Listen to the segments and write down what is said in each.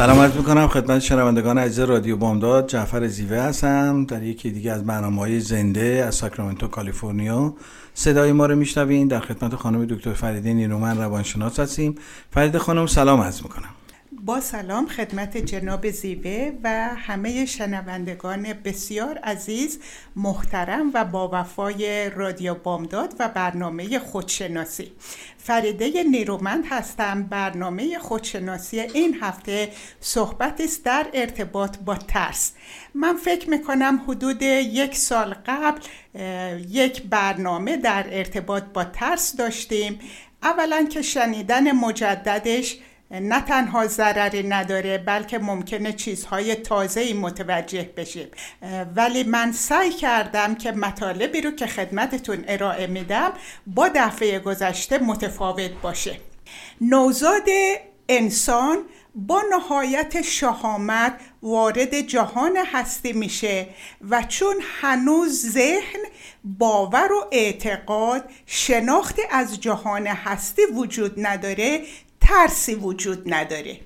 سلام عرض می‌کنم خدمت شنوندگان عزیز رادیو بامداد. جعفر زیوه هستم. در یکی دیگه از برنامه های زنده از ساکرامنتو کالیفرنیا. صدای ما رو میشنوین. در خدمت خانم دکتر فریده نیرومن روانشناس هستیم. فریده خانم سلام عرض می‌کنم. با سلام خدمت جناب زیوه و همه شنوندگان بسیار عزیز محترم و با وفای رادیو بامداد و برنامه خودشناسی. فریده نیرومند هستم. برنامه خودشناسی این هفته صحبت است در ارتباط با ترس. من فکر می‌کنم حدود یک سال قبل یک برنامه در ارتباط با ترس داشتیم. اولا که شنیدن مجددش نه تنها ضرری نداره بلکه ممکنه چیزهای تازه متوجه بشیم. ولی من سعی کردم که مطالبی رو که خدمتتون ارائه میدم با دفعه گذشته متفاوت باشه. نوزاد انسان با نهایت شهامت وارد جهان هستی میشه و چون هنوز ذهن باور و اعتقاد شناختی از جهان هستی وجود نداره ترسی وجود نداره.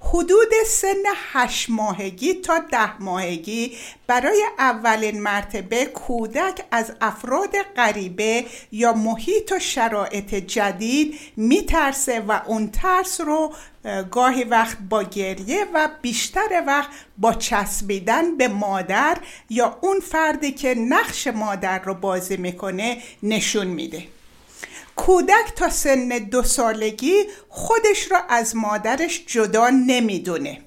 حدود سن هشت ماهگی تا ده ماهگی برای اولین مرتبه کودک از افراد غریبه یا محیط و شرایط جدید میترسه و اون ترس رو گاهی وقت با گریه و بیشتر وقت با چسبیدن به مادر یا اون فردی که نقش مادر رو بازی می‌کنه نشون میده. کودک تا سن دو سالگی خودش را از مادرش جدا نمی‌دونه.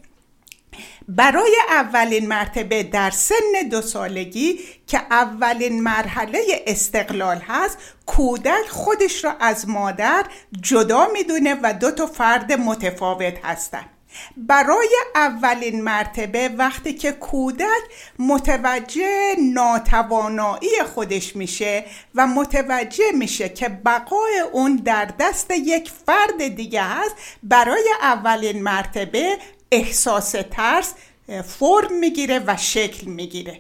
برای اولین مرتبه در سن دو سالگی که اولین مرحله استقلال هست کودک خودش را از مادر جدا می‌دونه و دو تا فرد متفاوت هستند برای اولین مرتبه وقتی که کودک متوجه ناتوانایی خودش میشه و متوجه میشه که بقای اون در دست یک فرد دیگه هست برای اولین مرتبه احساس ترس فرم می‌گیره و شکل می‌گیره.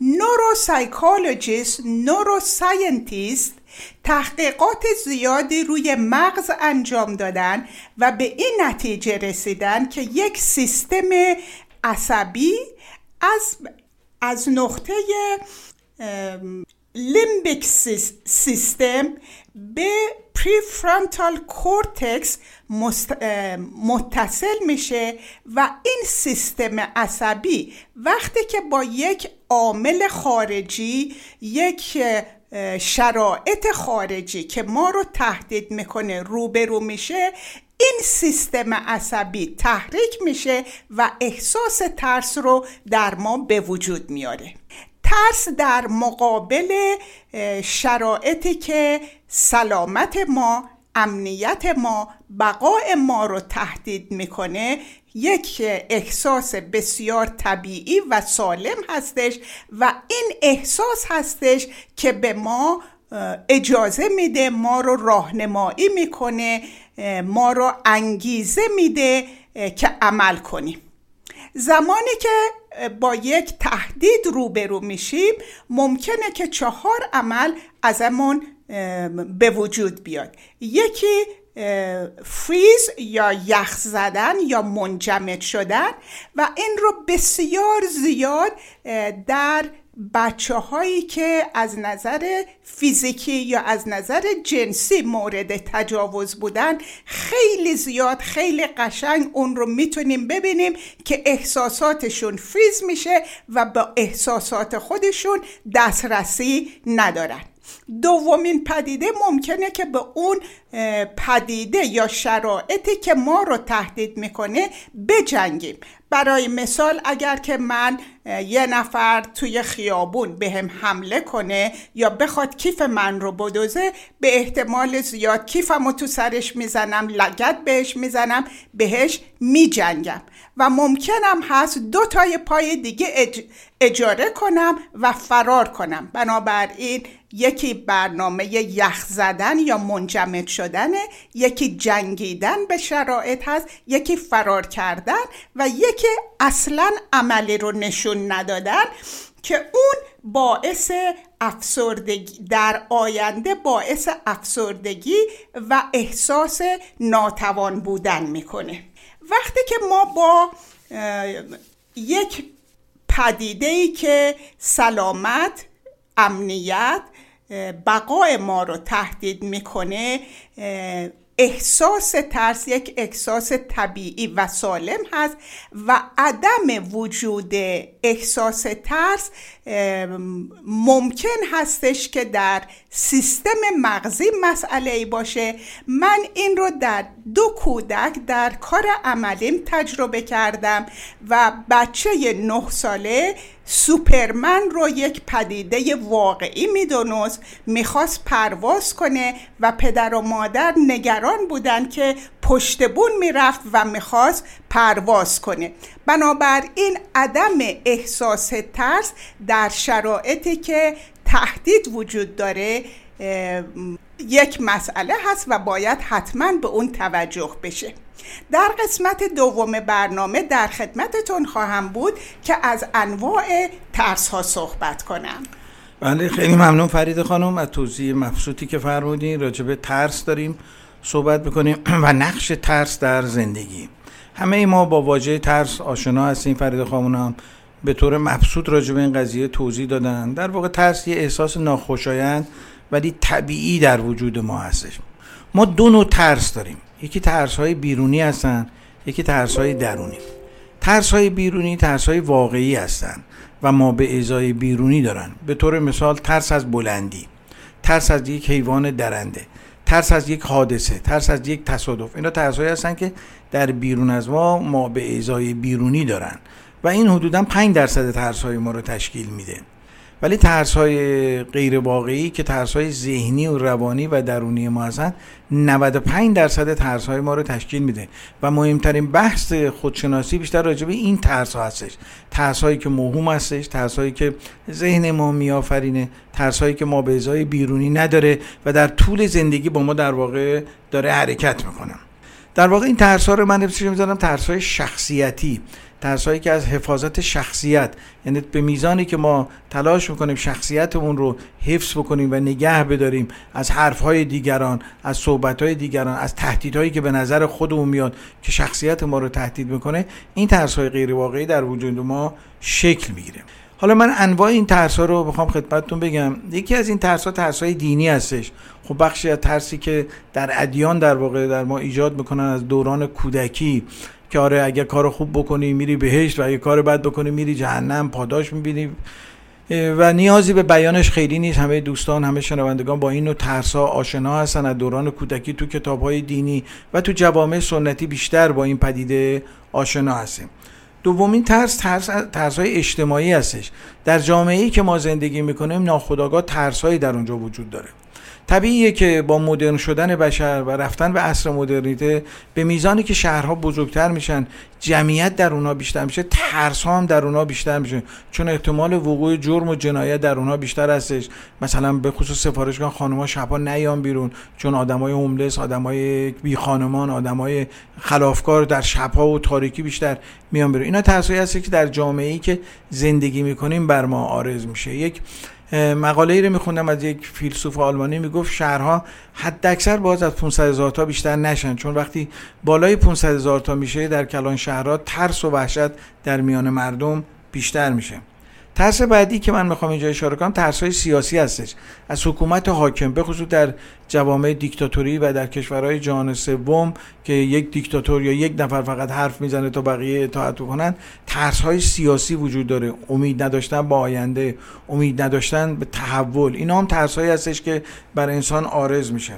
neuropsychologist neuroscientist تحقیقات زیادی روی مغز انجام دادن و به این نتیجه رسیدن که یک سیستم عصبی از, از نقطه limbic system به prefrontal cortex متصل میشه و این سیستم عصبی وقتی که با یک عامل خارجی یک شرایط خارجی که ما رو تهدید می‌کنه روبرو میشه این سیستم عصبی تحریک میشه و احساس ترس رو در ما به وجود میاره. ترس در مقابل شرایطی که سلامت ما امنیت ما بقای ما رو تهدید می‌کنه یک احساس بسیار طبیعی و سالم هستش و این احساس هستش که به ما اجازه میده ما رو راهنمایی می‌کنه ما رو انگیزه میده که عمل کنیم. زمانی که با یک تهدید روبرو میشیم ممکنه که چهار عمل ازمون به وجود بیاد. یکی فریز یا یخ زدن یا منجمد شدن و این رو بسیار زیاد در بچه هایی که از نظر فیزیکی یا از نظر جنسی مورد تجاوز بودن خیلی زیاد خیلی قشنگ اون رو می‌تونیم ببینیم که احساساتشون فریز میشه و با احساسات خودشون دسترسی ندارن. دومین پدیده ممکنه که به اون پدیده یا شرایطی که ما رو تهدید می‌کنه بجنگیم. برای مثال اگر که من یه نفر توی خیابون به هم حمله کنه یا بخواد کیف من رو بدوزه به احتمال زیاد کیفم رو تو سرش می‌زنم لگت بهش می‌زنم بهش میجنگم. و ممکنم هست دو تای پای دیگه اجاره کنم و فرار کنم. بنابراین یکی برنامه یخ زدن یا منجمد شدنه یکی جنگیدن به شرایط هست یکی فرار کردن و یکی اصلا عملی رو نشون ندادن که اون باعث افسردگی در آینده باعث افسردگی و احساس ناتوان بودن می‌کنه. وقتی که ما با یک پدیده ای که سلامت امنیت بقای ما رو تهدید می‌کنه احساس ترس یک احساس طبیعی و سالم هست و عدم وجود احساس ترس ممکن هستش که در سیستم مغزی مسئله ای باشه. من این رو در دو کودک در کار عملیم تجربه کردم و بچه نه ساله سوپرمن رو یک پدیده واقعی می‌دونست می‌خواست پرواز کنه و پدر و مادر نگران بودن که پشت بون می‌رفت و می‌خواست پرواز کنه. بنابراین عدم احساس ترس در شرایطی که تهدید وجود داره یک مسئله هست و باید حتما به اون توجه بشه. در قسمت دوم برنامه در خدمتتون خواهم بود که از انواع ترس ها صحبت کنم. بله خیلی ممنون فرید خانم از توضیح مبسوطی که فرمودین. راجع به ترس داریم صحبت بکنیم و نقش ترس در زندگی. همه ما با واژه ترس آشنا هستیم. فرید خانم به طور مبسوط راجع به این قضیه توضیح دادن. در واقع ترس یه احساس ناخوشایند ولی طبیعی در وجود ما هستش. ما دو نوع ترس داریم. یکی ترس های بیرونی هستن یکی ترس های درونی. ترس های بیرونی ترس های واقعی هستن و ما به ازای بیرونی دارن. به طور مثال ترس از بلندی ترس از یک حیوان درنده ترس از یک حادثه ترس از یک تصادف. اینا ترس هایی هستن که در بیرون از ما ما به ازای بیرونی دارن. و این حدودا 5 درصد ترس های ما رو تشکیل میده. ولی ترس های غیر واقعی که ترس های ذهنی و روانی و درونی ما هستن 95 درصد ترس های ما رو تشکیل میده و مهمترین بحث خودشناسی بیشتر راجع به این ترس ها هستش. ترس هایی که موهوم هستش ترس هایی که ذهن ما میآفرینه ترس هایی که ما به ازای بیرونی نداره و در طول زندگی با ما در واقع داره حرکت می‌کنه. در واقع این ترس ها رو من نفسش می‌ذارم ترس های شخصیتی. ترسایی که از حفاظت شخصیت یعنی به میزانی که ما تلاش می‌کنیم شخصیتمون رو حفظ بکنیم و نگه بداریم از حرفهای دیگران از صحبتهای دیگران از تهدیدهایی که به نظر خودمون میاد که شخصیت ما رو تهدید می‌کنه این ترسهای غیر واقعی در وجود ما شکل می‌گیره. حالا من انواع این ترس ها رو بخوام خدمتتون بگم. یکی از این ترس ها ترس های دینی هستش. خب بخشی از ترسی که در ادیان در واقع در ما ایجاد می‌کنن از دوران کودکی. که آره اگه کار خوب بکنی میری بهشت و اگه کار بد بکنی میری جهنم پاداش می‌بینی. و نیازی به بیانش خیلی نیست. همه دوستان همه شنوندگان با این نوع ترس ها آشنا هستن. از دوران کودکی تو کتاب های دینی و تو جوامع سنتی بیشتر با این پدیده آشنا هستیم. دومین ترس ترس ترس های اجتماعی هستش. در جامعه ای که ما زندگی می‌کنیم ناخودآگاه ترس هایی در اونجا وجود داره. طبیعیه که با مدرن شدن بشر و رفتن به عصر مدرنیته به میزانی که شهرها بزرگتر میشن جمعیت در اونها بیشتر میشه ترس هم در اونها بیشتر میشه. چون احتمال وقوع جرم و جنایت در اونها بیشتر هستش. مثلا به خصوص سفارشگاه خانم‌ها شبا نیان بیرون. چون آدمای هوملس آدمای بی خانمان آدمای خلافکار در شبها و تاریکی بیشتر میان بیرون. اینا ترسایی هست که در جامعه ای که زندگی می‌کنیم بر ما آرز میشه. یک مقاله ای رو میخوندم از یک فیلسوف آلمانی می‌گفت شهرها حد اکثر باز از 500 هزار تا بیشتر نشن. چون وقتی بالای 500 هزار تا میشه در کلان شهرها ترس و وحشت در میان مردم بیشتر میشه. ترس بعدی که من می‌خوام اینجا اشاره کنم ترس های سیاسی هستش. از حکومت حاکم به خصوص در جوامع دیکتاتوری و در کشورهای جهان سوم که یک دیکتاتور یا یک نفر فقط حرف می‌زنه تا بقیه اطاعت بکنن ترس های سیاسی وجود داره. امید نداشتن با آینده امید نداشتن به تحول. اینا هم ترس هایی هستش که بر انسان آرز میشه.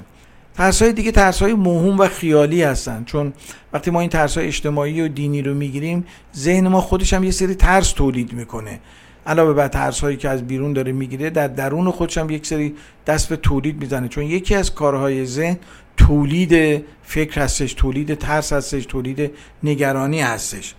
ترس های دیگه ترس های موهوم و خیالی هستن. چون وقتی ما این ترس های اجتماعی و دینی رو می‌گیریم ذهن ما خودش هم یه سری ترس تولید می‌کنه. علاوه بر ترس هایی که از بیرون داره می‌گیره در درون خودش هم یک سری دست به تولید می‌زنه. چون یکی از کارهای ذهن تولید فکر هستش تولید ترس هستش تولید نگرانی هستش.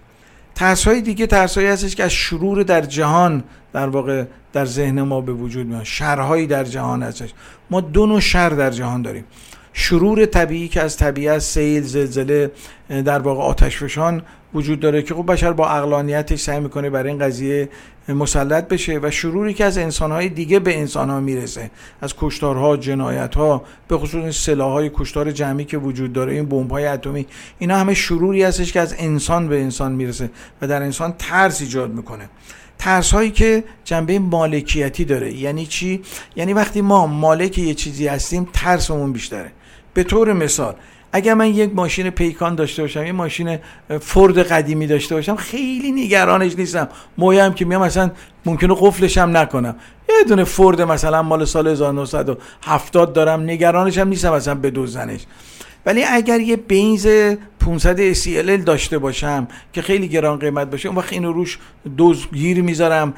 ترس های دیگه ترس هایی هستش که از شرور در جهان در واقع در ذهن ما به وجود میاد. شرهایی در جهان هستش. ما دو نوع شر در جهان داریم. شرور طبیعی که از طبیعت سیل زلزله در واقع آتش فشان وجود داره که خب بشر با اقلانیتش سعی می‌کنه برای این قضیه مسلط بشه و شروری که از انسانهای دیگه به انسانها می‌رسه از کشتارها جنایتها به خصوص سلاحهای کشتار جمعی که وجود داره این بمب‌های اتمی اینا همه شروری هستش که از انسان به انسان می‌رسه و در انسان ترس ایجاد می‌کنه. ترس هایی که جنبه مالکیتی داره. یعنی چی؟ یعنی وقتی ما مالک یه چیزی هستیم ترسمون بیشتره. به طور مثال اگر من یک ماشین پیکان داشته باشم یه ماشین فورد قدیمی داشته باشم خیلی نگرانش نیستم. مویم که میام مثلا ممکنه قفلش هم نکنم. یه دونه فورد مثلا مال سال 1970 دارم نگرانش هم نیستم مثلا بدوزنش. ولی اگر یه بینز 500 SELL داشته باشم که خیلی گران قیمت باشه اون وقت اینو روش دوزگیر می‌ذارم.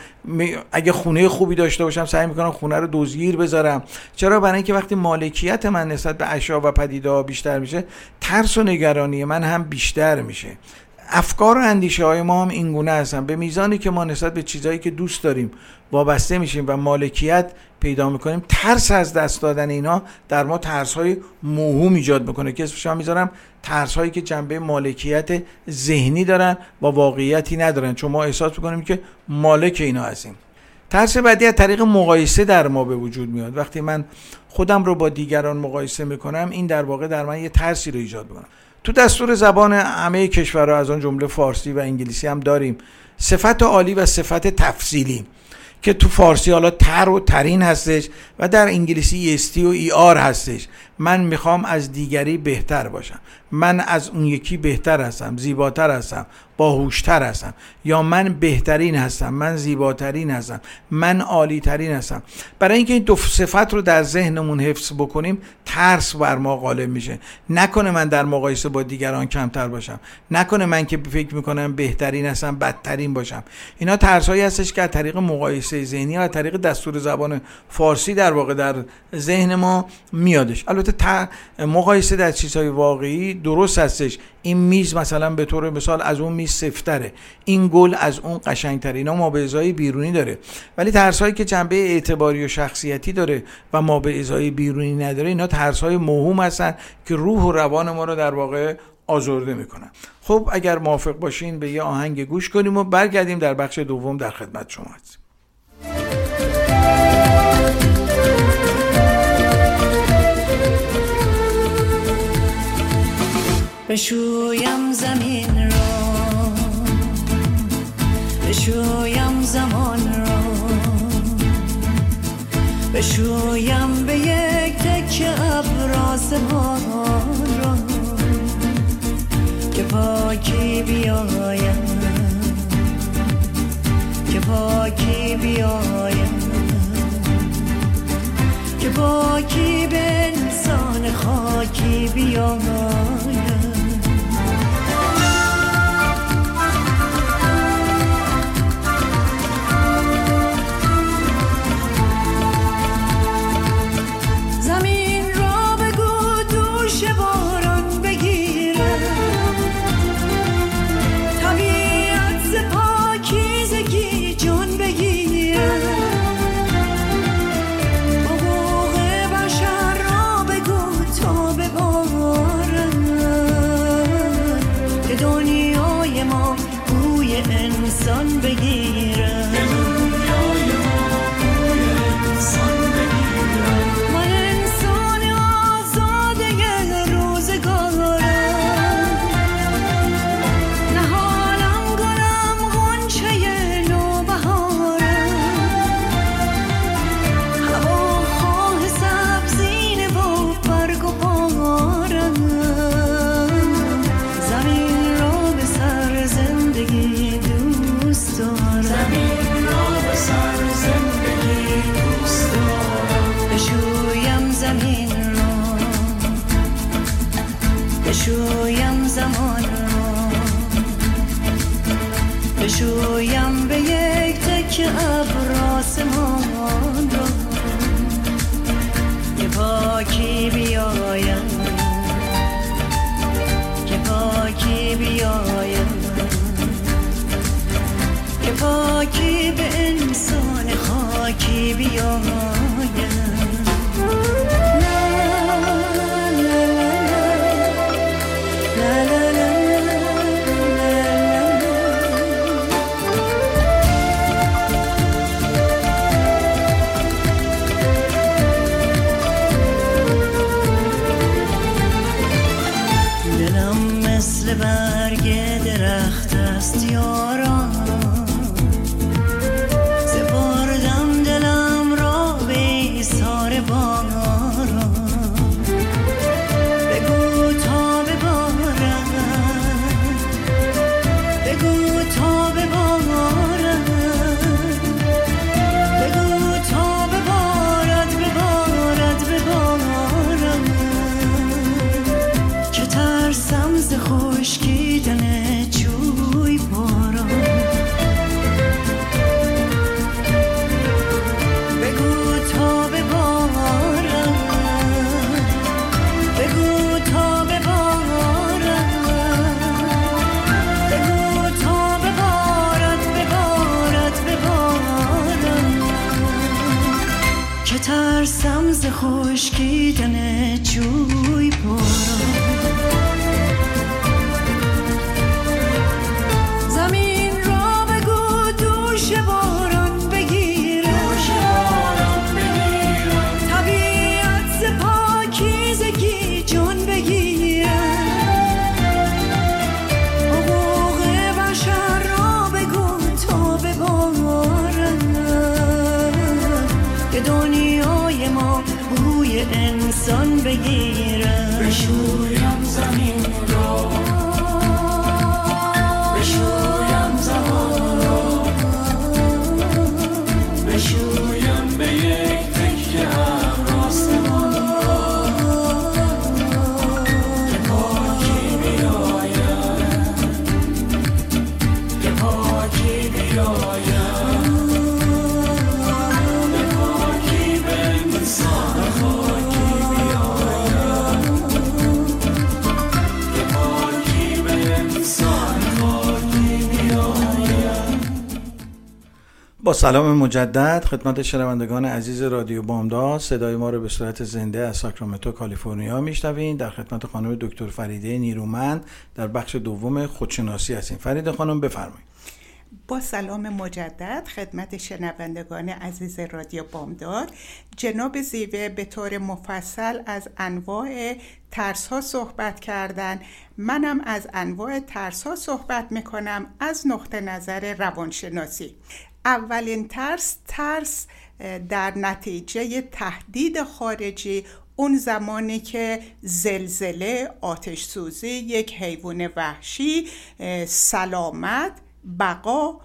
اگه خونه خوبی داشته باشم سعی می‌کنم خونه رو دوزگیر بذارم. چرا؟ برای اینکه وقتی مالکیت من نسبت به اشیا و پدیده ها بیشتر میشه ترس و نگرانی من هم بیشتر میشه. افکار و اندیشه های ما هم اینگونه هستن. به میزانی که ما نسبت به چیزهایی که دوست داریم وابسته میشیم و مالکیت پیدا می‌کنیم ترس از دست دادن اینا در ما ترس های موهوم ایجاد می‌کنه. که اسمش می‌ذارم ترس هایی که جنبه مالکیت ذهنی دارن با واقعیتی ندارن. چون ما احساس می‌کنیم که مالک اینا هستیم. ترس بعدی از طریق مقایسه در ما به وجود میاد. وقتی من خودم رو با دیگران مقایسه می‌کنم این در واقع در من یه ترسی رو ایجاد می‌کنم تو دستور زبان همه کشورها از آن جمله فارسی و انگلیسی هم داریم صفت عالی و صفت تفصیلی که تو فارسی حالا تر و ترین هستش و در انگلیسی استی و ای آر هستش. من می‌خوام از دیگری بهتر باشم. من از اون یکی بهتر هستم زیباتر هستم. باهوشتر هستم. یا من بهترین هستم من زیباترین هستم من عالیترین هستم. برای اینکه این دو صفت رو در ذهنمون حفظ بکنیم ترس بر ما غالب میشه. نکنه من در مقایسه با دیگران کمتر باشم. نکنه من که فکر می‌کنم بهترین هستم بدترین باشم. اینا ترس هایی هستش که از طریق مقایسه ذهنی و از طریق دستور زبان فارسی در واقع در ذهن ما میادش. البته مقایسه در چیزهای واقعی درست هستش. این میز مثلا به طور مثال از اون میز سفتره. این گل از اون قشنگتره. اینا ما به ازای بیرونی داره. ولی ترس هایی که جنبه اعتباری و شخصیتی داره و ما به ازای بیرونی نداره اینا ترس های موهوم هستن که روح و روان ما رو در واقع آزرده می‌کنن. خب اگر موافق باشین به یه آهنگ گوش کنیم و برگردیم در بخش دوم در خدمت شما هستیم. بشویم زمین را. بشویم زمان را. بشویم به یک تک ابراز را. که پاکی بیایم. که پاکی بیایم. که پاکی به انسان خاکی بیایم. سلام مجدد خدمت شنوندگان عزیز رادیو بامداد. صدای ما رو به صورت زنده از ساکرامنتو کالیفرنیا میشنوین. در خدمت خانم دکتر فریده نیرومند در بخش دوم خودشناسی هستیم. فریده خانم بفرمایید. با سلام مجدد خدمت شنوندگان عزیز رادیو بامداد. جناب زیوه به طور مفصل از انواع ترس ها صحبت کردن. منم از انواع ترس ها صحبت می‌کنم از نقطه نظر روانشناسی. اولین ترس ترس در نتیجه تهدید خارجی اون زمانی که زلزله آتش سوزی یک حیوان وحشی سلامت بقا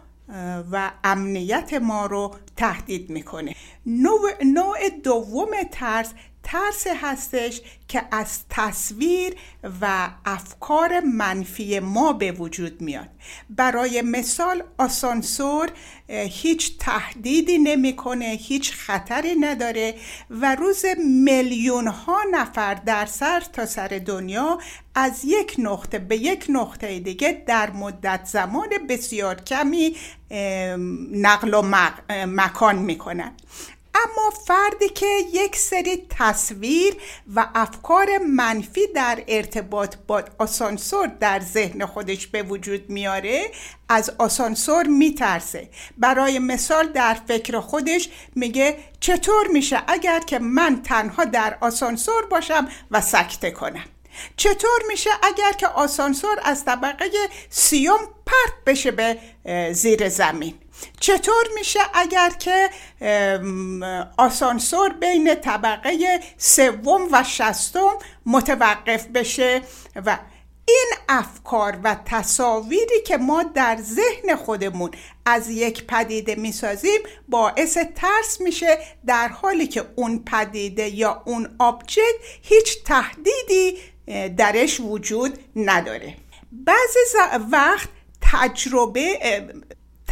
و امنیت ما رو تهدید می‌کنه. نوع, نوع دوم ترس ترس هستش که از تصویر و افکار منفی ما به وجود میاد. برای مثال آسانسور هیچ تهدیدی نمی‌کنه هیچ خطری نداره و روز میلیون ها نفر در سر تا سر دنیا از یک نقطه به یک نقطه دیگه در مدت زمان بسیار کمی نقل و مکان می‌کنن. اما فردی که یک سری تصویر و افکار منفی در ارتباط با آسانسور در ذهن خودش به وجود میاره از آسانسور میترسه. برای مثال در فکر خودش میگه چطور میشه اگر که من تنها در آسانسور باشم و سکته کنم؟ چطور میشه اگر که آسانسور از طبقه سیوم پرت بشه به زیر زمین؟ چطور میشه اگر که آسانسور بین طبقه سوم و شستم متوقف بشه و این افکار و تصاویری که ما در ذهن خودمون از یک پدیده می‌سازیم باعث ترس میشه در حالی که اون پدیده یا اون آبجکت هیچ تهدیدی درش وجود نداره. بعضی وقت تجربه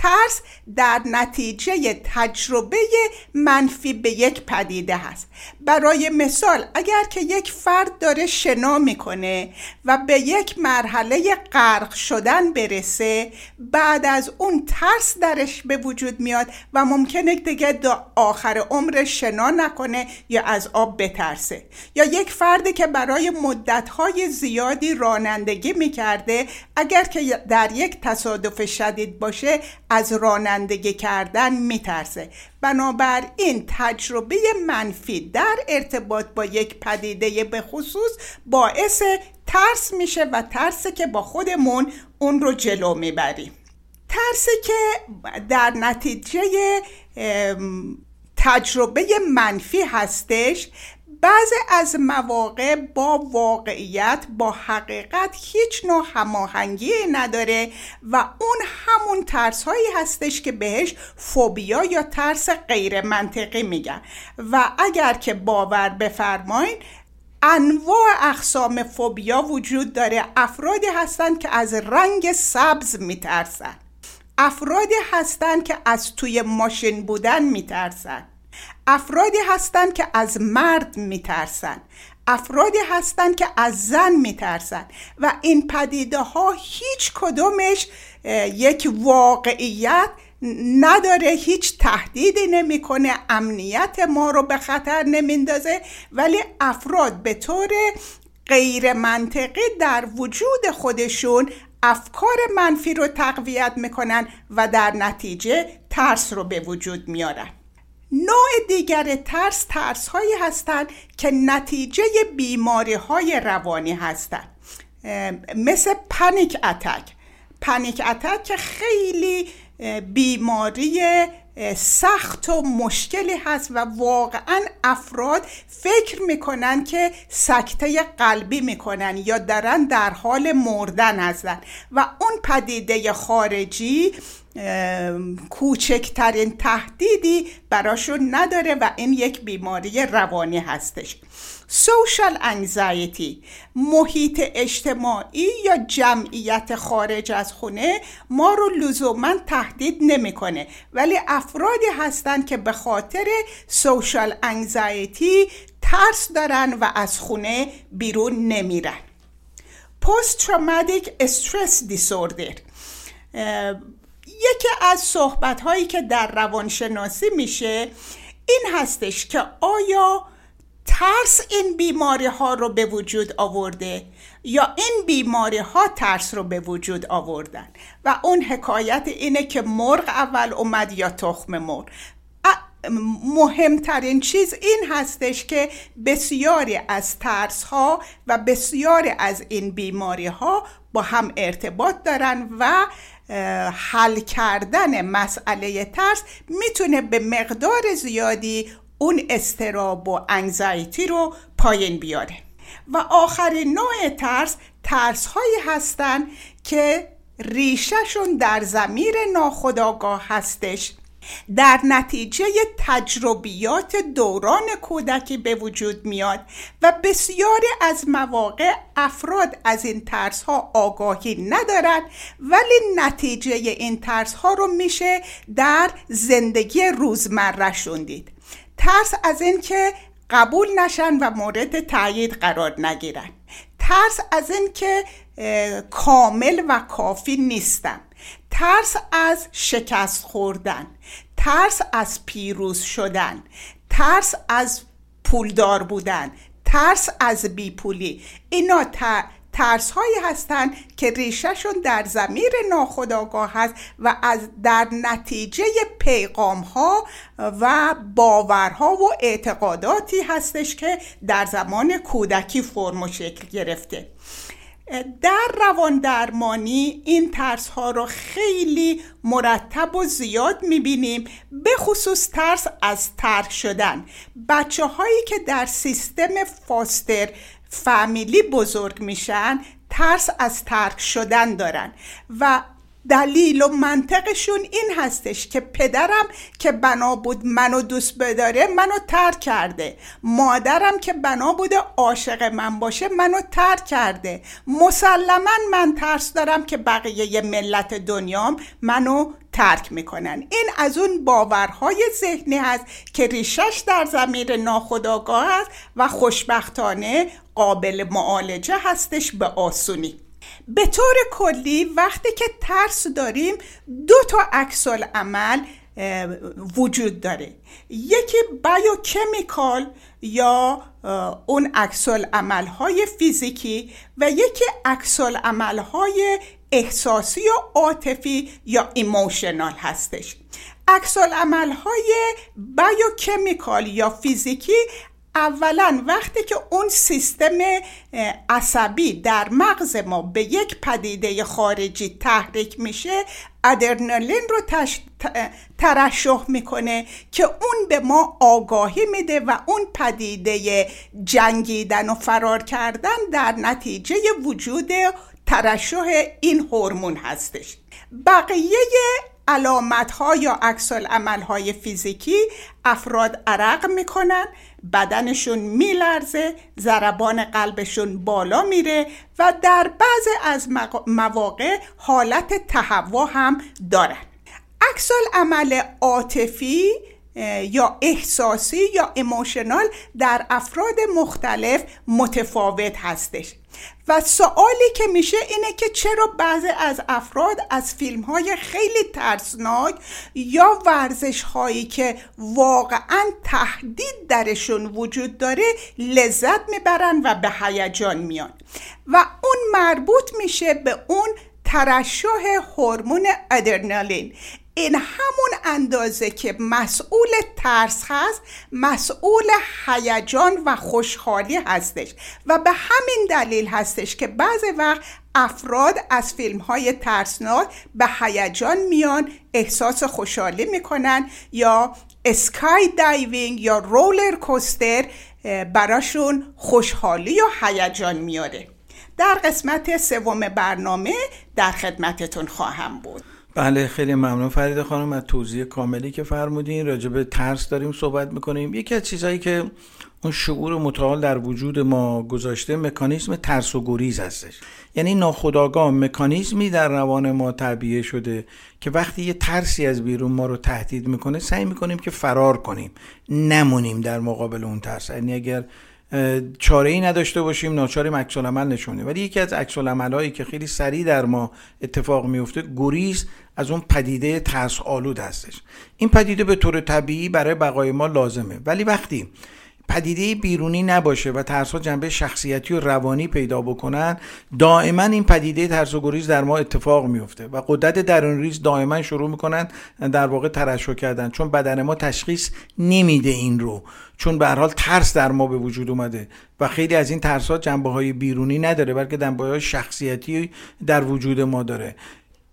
ترس در نتیجه تجربه منفی به یک پدیده هست. برای مثال اگر که یک فرد داره شنا می‌کنه و به یک مرحله غرق شدن برسه بعد از اون ترس درش به وجود میاد و ممکنه دیگه آخر عمر شنا نکنه یا از آب بترسه. یا یک فردی که برای مدتهای زیادی رانندگی می‌کرده اگر که در یک تصادف شدید باشه از رانندگی کردن میترسه. بنابراین تجربه منفی در ارتباط با یک پدیده به خصوص باعث ترس میشه و ترسه که با خودمون اون رو جلو می‌بریم. ترسی که در نتیجه تجربه منفی هستش بعضی از مواقع با واقعیت با حقیقت هیچ نوع هماهنگی نداره و اون همون ترس هایی هستش که بهش فوبیا یا ترس غیر منطقی میگن. و اگر که باور بفرمایین انواع اقسام فوبیا وجود داره. افرادی هستند که از رنگ سبز میترسن. افرادی هستند که از توی ماشین بودن میترسن. افرادی هستند که از مرد میترسن. افرادی هستند که از زن میترسن. و این پدیده ها هیچ کدومش یک واقعیت نداره هیچ تهدیدی نمی‌کنه. امنیت ما رو به خطر نمیندازه. ولی افراد به طور غیر منطقی در وجود خودشون افکار منفی رو تقویت می‌کنن و در نتیجه ترس رو به وجود میارن. نوع دیگر ترس ترس هایی هستند که نتیجه بیماری های روانی هستند. مثل پنیک اتک. پنیک اتک که خیلی بیماری سخت و مشکلی هست و واقعا افراد فکر می‌کنن که سکته قلبی می‌کنن یا دارن در حال مردن هستن. و اون پدیده خارجی کوچکترین تهدیدی براشون نداره و این یک بیماری روانی هستش. سوشال انگزایتی محیط اجتماعی یا جمعیت خارج از خونه ما رو لزوما تهدید نمی‌کنه. ولی افرادی هستند که به خاطر سوشال انگزایتی ترس دارن و از خونه بیرون نمیرن. پست تروماتیک استرس دیسوردر یکی از صحبت هایی که در روانشناسی میشه این هستش که آیا ترس این بیماری ها رو به وجود آورده یا این بیماری ها ترس رو به وجود آوردن؟ و اون حکایت اینه که مرغ اول اومد یا تخم مرغ؟ مهمترین چیز این هستش که بسیاری از ترس ها و بسیاری از این بیماری ها با هم ارتباط دارن و حل کردن مسئله ترس می‌تونه به مقدار زیادی اون استراب و انگزایتی رو پایین بیاره. و آخرین نوع ترس ترس هایی هستن که ریشهشون در زمیر ناخداگاه هستش. در نتیجه تجربیات دوران کودکی به وجود میاد و بسیاری از مواقع افراد از این ترس ها آگاهی ندارند ولی نتیجه این ترس ها رو میشه در زندگی روزمره دید ترس از اینکه قبول نشن و مورد تایید قرار نگیرن. ترس از اینکه کامل و کافی نیستن. ترس از شکست خوردن ترس از پیروز شدن ترس از پولدار بودن ترس از بیپولی. اینا ترس هایی هستند که ریشهشون در زمیر ناخداگاه هست و از در نتیجه پیغام ها و باورها و اعتقاداتی هستش که در زمان کودکی فرم و شکل گرفته. در روان درمانی این ترس ها رو خیلی مرتب و زیاد می‌بینیم به خصوص ترس از ترک شدن. بچه هایی که در سیستم فاستر فامیلی بزرگ میشن ترس از ترک شدن دارن و دلیل و منطقشون این هستش که پدرم که بنا بود منو دوست بداره منو ترک کرده. مادرم که بنا بوده عاشق من باشه منو ترک کرده. مسلما من ترس دارم که بقیه ملت دنیام منو ترک می‌کنن. این از اون باورهای ذهنی هست که ریشش در ضمیر ناخودآگاه است و خوشبختانه قابل معالجه هستش به آسونی. به طور کلی وقتی که ترس داریم دو تا عکس عمل وجود داره. یکی biochemical یا اون عکس های فیزیکی و یکی عکس های احساسی و عاطفی یا emotional هستش. عکس های بایوکمیکال یا فیزیکی اولا وقتی که اون سیستم عصبی در مغز ما به یک پدیده خارجی تحریک میشه ادرنالین رو ترشح می‌کنه که اون به ما آگاهی میده و اون پدیده جنگیدن و فرار کردن در نتیجه وجود ترشح این هورمون هستش. بقیه علامت ها یا عکس های فیزیکی افراد عرق می‌کنن. بدنشون میلرزه ضربان قلبشون بالا میره و در بعض از مواقع حالت تهوع هم دارن. عکس عمل عاطفی یا احساسی یا ایموشنال در افراد مختلف متفاوت هستش. و سوالی که میشه اینه که چرا بعضی از افراد از فیلم های خیلی ترسناک یا ورزش هایی که واقعا تهدید درشون وجود داره لذت می‌برن و به هیجان میان. و اون مربوط میشه به اون ترشح هورمون ادرنالین. این همون اندازه که مسئول ترس هست مسئول هیجان و خوشحالی هستش. و به همین دلیل هستش که بعضی وقت افراد از فیلم های ترسناک به هیجان میان احساس خوشحالی می‌کنن یا اسکای دایوینگ یا رولر کوستر براشون خوشحالی و هیجان میاره در قسمت سوم برنامه در خدمتتون خواهم بود. بله خیلی ممنون فرید خانم از توضیح کاملی که فرمودین. راجع به ترس داریم صحبت می‌کنیم. یکی از چیزهایی که اون شعور متعال در وجود ما گذاشته مکانیزم ترس و گریز هستش. یعنی ناخداگاه مکانیزمی در روان ما تعبیه شده که وقتی یه ترسی از بیرون ما رو تهدید می‌کنه سعی می‌کنیم که فرار کنیم. نمونیم در مقابل اون ترس. یعنی اگر چاره ای نداشته باشیم ناچاریم عکس عمل نشونه ولی یکی از عکس هایی که خیلی سریع در ما اتفاق میفته گریز از اون پدیده ترس آلود هستش. این پدیده به طور طبیعی برای بقای ما لازمه. ولی وقتی پدیده بیرونی نباشه و ترس ها جنبه شخصیتی و روانی پیدا بکنن دائما این پدیده ترس و گریز در ما اتفاق میفته و قدرت درون ریز دائما شروع می‌کنن در واقع ترشح کردن چون بدن ما تشخیص نمیده این رو. چون به حال ترس در ما به وجود اومده و خیلی از این ترس ها جنبه های بیرونی نداره بلکه جنبه های شخصیتی در وجود ما داره.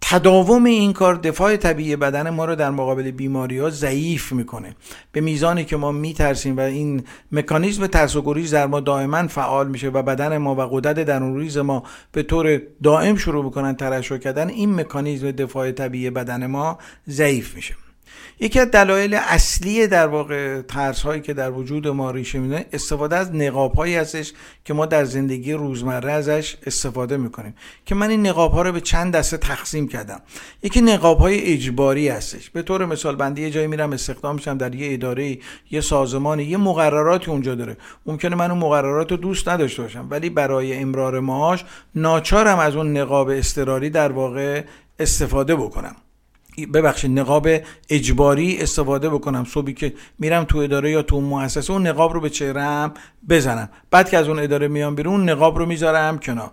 تداوم این کار دفاع طبیعی بدن ما رو در مقابل بیماری ها ضعیف می‌کنه. به میزانی که ما میترسیم و این مکانیزم ترس و گریز در ما دائما فعال میشه و بدن ما و قدرت درون ریز ما به طور دائم شروع می‌کنن ترشح کردن این مکانیزم دفاع طبیعی بدن ما ضعیف میشه. یکی از دلایل اصلی در واقع ترس هایی که در وجود ما ریشه میده استفاده از نقاب هایی هستش که ما در زندگی روزمره ازش استفاده می‌کنیم. که من این نقاب ها رو به چند دسته تقسیم کردم. یکی نقاب های اجباری هستش. به طور مثال بنده یه جایی میرم استخدام میشم در یه اداره یه سازمانی یه مقرراتی اونجا داره. ممکنه من اون مقررات رو دوست نداشته باشم ولی برای امرار معاش ناچارم از اون نقاب استراری در واقع استفاده بکنم. ببخشید نقاب اجباری استفاده بکنم. صبحی که میرم تو اداره یا تو مؤسسه اون نقاب رو به چهرم بزنم. بعد که از اون اداره میام بیرون نقاب رو می‌ذارم کنار.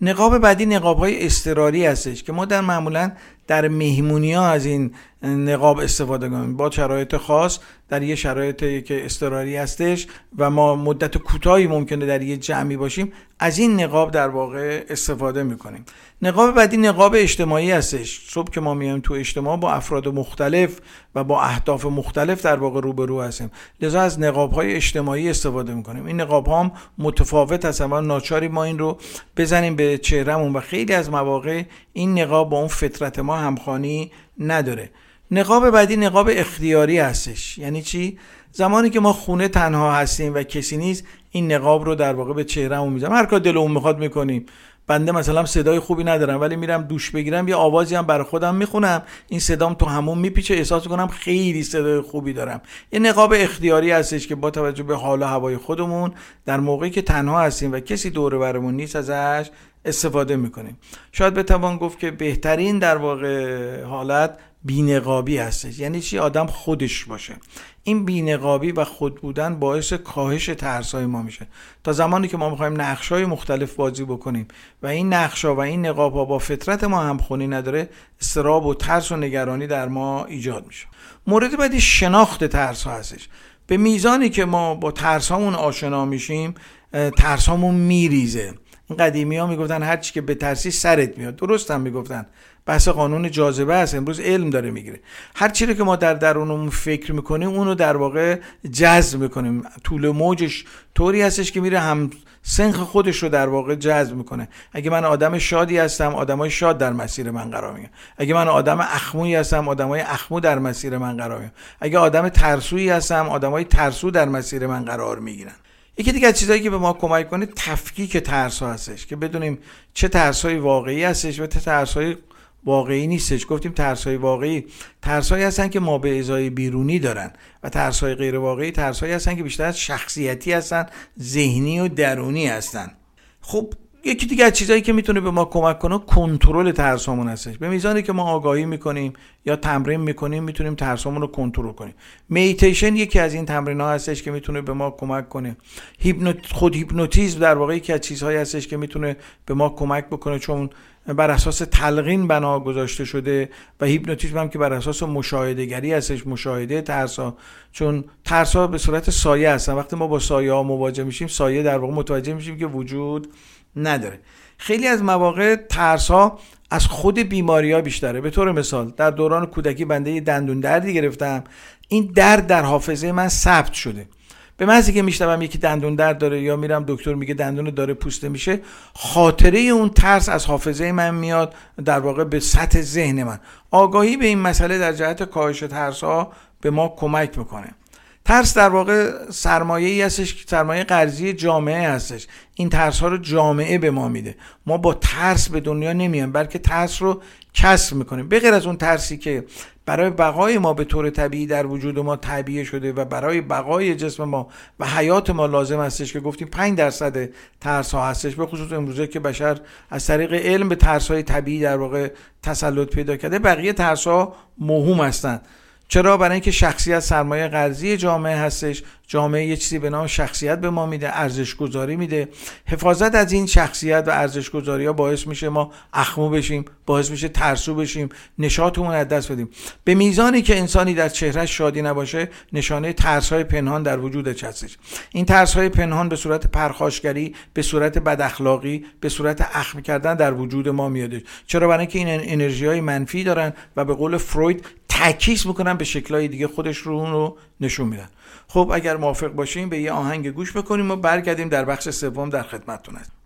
نقاب بعدی نقاب های استراری هستش که ما در معمولا در مهمونی ها از این نقاب استفاده کنیم. با شرایط خاص در یه شرایطی که استراری هستش و ما مدت کوتاهی ممکنه در یه جمعی باشیم از این نقاب در واقع استفاده می‌کنیم. نقاب بعدی نقاب اجتماعی هستش. صبح که ما میایم تو اجتماع با افراد مختلف و با اهداف مختلف در واقع روبرو هستیم. لذا از نقاب های اجتماعی استفاده می‌کنیم. این نقاب هم متفاوت هستن و ناچاری ما این رو بزنیم به چهرهمون و خیلی از مواقع این نقاب با اون فطرت ما همخانی نداره. نقاب بعدی نقاب اختیاری هستش. یعنی چی؟ زمانی که ما خونه تنها هستیم و کسی نیست این نقاب رو در واقع به چهرهمون می‌ذارم. هر کار دلمون می‌خواد می‌کنیم. بنده مثلا صدای خوبی ندارم ولی میرم دوش بگیرم یه آوازی هم برای خودم می‌خونم. این صدام تو همون میپیچه احساس کنم خیلی صدای خوبی دارم. یه نقاب اختیاری هستش که با توجه به حال و هوای خودمون در موقعی که تنها هستیم و کسی دور برمون نیست ازش استفاده می‌کنیم. شاید بتوان گفت که بهترین در واقع حالت بینقابی هستش. یعنی چی؟ آدم خودش باشه. این بینقابی و خود بودن باعث کاهش ترسای ما میشه. تا زمانی که ما می‌خوایم نقش های مختلف بازی بکنیم و این نقش و این نقاب ها با فطرت ما همخونی نداره استراب و ترس و نگرانی در ما ایجاد میشه. مورد بعدی شناخت ترس ها هستش. به میزانی که ما با ترس آشنا میشیم ترس میریزه. این قدیمی ها می‌گفتن هر چی که به ترسی سرت میاد. درست هم می‌گفتن. بحث قانون جاذبه است. امروز علم داره می‌گیره. هر چی رو که ما در درونمون فکر می‌کنیم اونو در واقع جذب می‌کنیم. طول موجش طوری هستش که میره هم سنخ خودش رو در واقع جذب می‌کنه. اگه من آدم شادی هستم آدمای شاد در مسیر من قرار می‌گیرن. اگه من آدم اخمویی هستم آدمای اخمو در مسیر من قرار می‌گیرن. اگه آدم ترسویی هستم آدمای ترسو در مسیر من قرار می‌گیرن. یکی دیگه از چیزهایی که به ما کمک کنه تفکیک ترس ها هستش که بدونیم چه ترس های واقعی هستش و چه ترس های واقعی نیستش. گفتیم ترس های واقعی ترس هایی هستن که ما به ازای بیرونی دارن و ترس های غیر واقعی ترس هایی هستن که بیشتر از شخصیتی هستن ذهنی و درونی هستن. خب یکی دیگه از چیزایی که می‌تونه به ما کمک کنه کنترل ترسامون هستش. به میزانی که ما آگاهی می‌کنیم یا تمرین می‌کنیم می‌تونیم ترسامون رو کنترل کنیم. میتیشن یکی از این تمرین ها هستش که می‌تونه به ما کمک کنه. خود هیپنوتیزم در واقع یکی از چیزهایی هستش که می‌تونه به ما کمک بکنه چون بر اساس تلقین بنا گذاشته شده و هیپنوتیزم هم که بر اساس مشاهده گری هستش مشاهده ترسا. چون ترسا به صورت سایه هستن. وقتی ما با سایه ها مواجه میشیم سایه در واقع متوجه میشیم که وجود نداره. خیلی از مواقع ترس ها از خود بیماری ها بیشتره. به طور مثال در دوران کودکی بنده یه دندون دردی گرفتم. این درد در حافظه من ثبت شده. به محضی که میشنوم یکی دندون درد داره یا میرم دکتر میگه دندون داره پوسته میشه خاطره اون ترس از حافظه من میاد در واقع به سطح ذهن من. آگاهی به این مسئله در جهت کاهش ترس ها به ما کمک می‌کنه. ترس در واقع سرمایه ای هستش سرمایه قرضی جامعه هستش. این ترس ها رو جامعه به ما میده. ما با ترس به دنیا نمیایم بلکه ترس رو کسب می‌کنیم. بغیر از اون ترسی که برای بقای ما به طور طبیعی در وجود ما طبیعه شده و برای بقای جسم ما و حیات ما لازم هستش که گفتیم 5 درصد ترس ها هستش به خصوص امروزه که بشر از طریق علم به ترس های طبیعی در واقع تسلط پیدا کرده. بقیه ترس ها مهم هستند چرا؟ برای اینکه شخصیت سرمایه قرضی جامعه هستش. جامعه یه چیزی به نام شخصیت به ما میده ارزش گذاری میده. حفاظت از این شخصیت و ارزش گذاری ها باعث میشه ما اخمو بشیم. باعث میشه ترسو بشیم نشاطمون از دست بدیم. به میزانی که انسانی در چهره شادی نباشه نشانه ترس های پنهان در وجودش هستش؟ این ترس های پنهان به صورت پرخاشگری به صورت بد اخلاقی به صورت اخم کردن در وجود ما میاده چرا؟ برای اینکه این انرژی های منفی دارن و به قول فروید تعکیس می‌کنن به شکلهای دیگه خودش رو رو نشون میدن. خب اگر موافق باشیم به یه آهنگ گوش بکنیم و برگردیم در بخش سوم در خدمتتون هستیم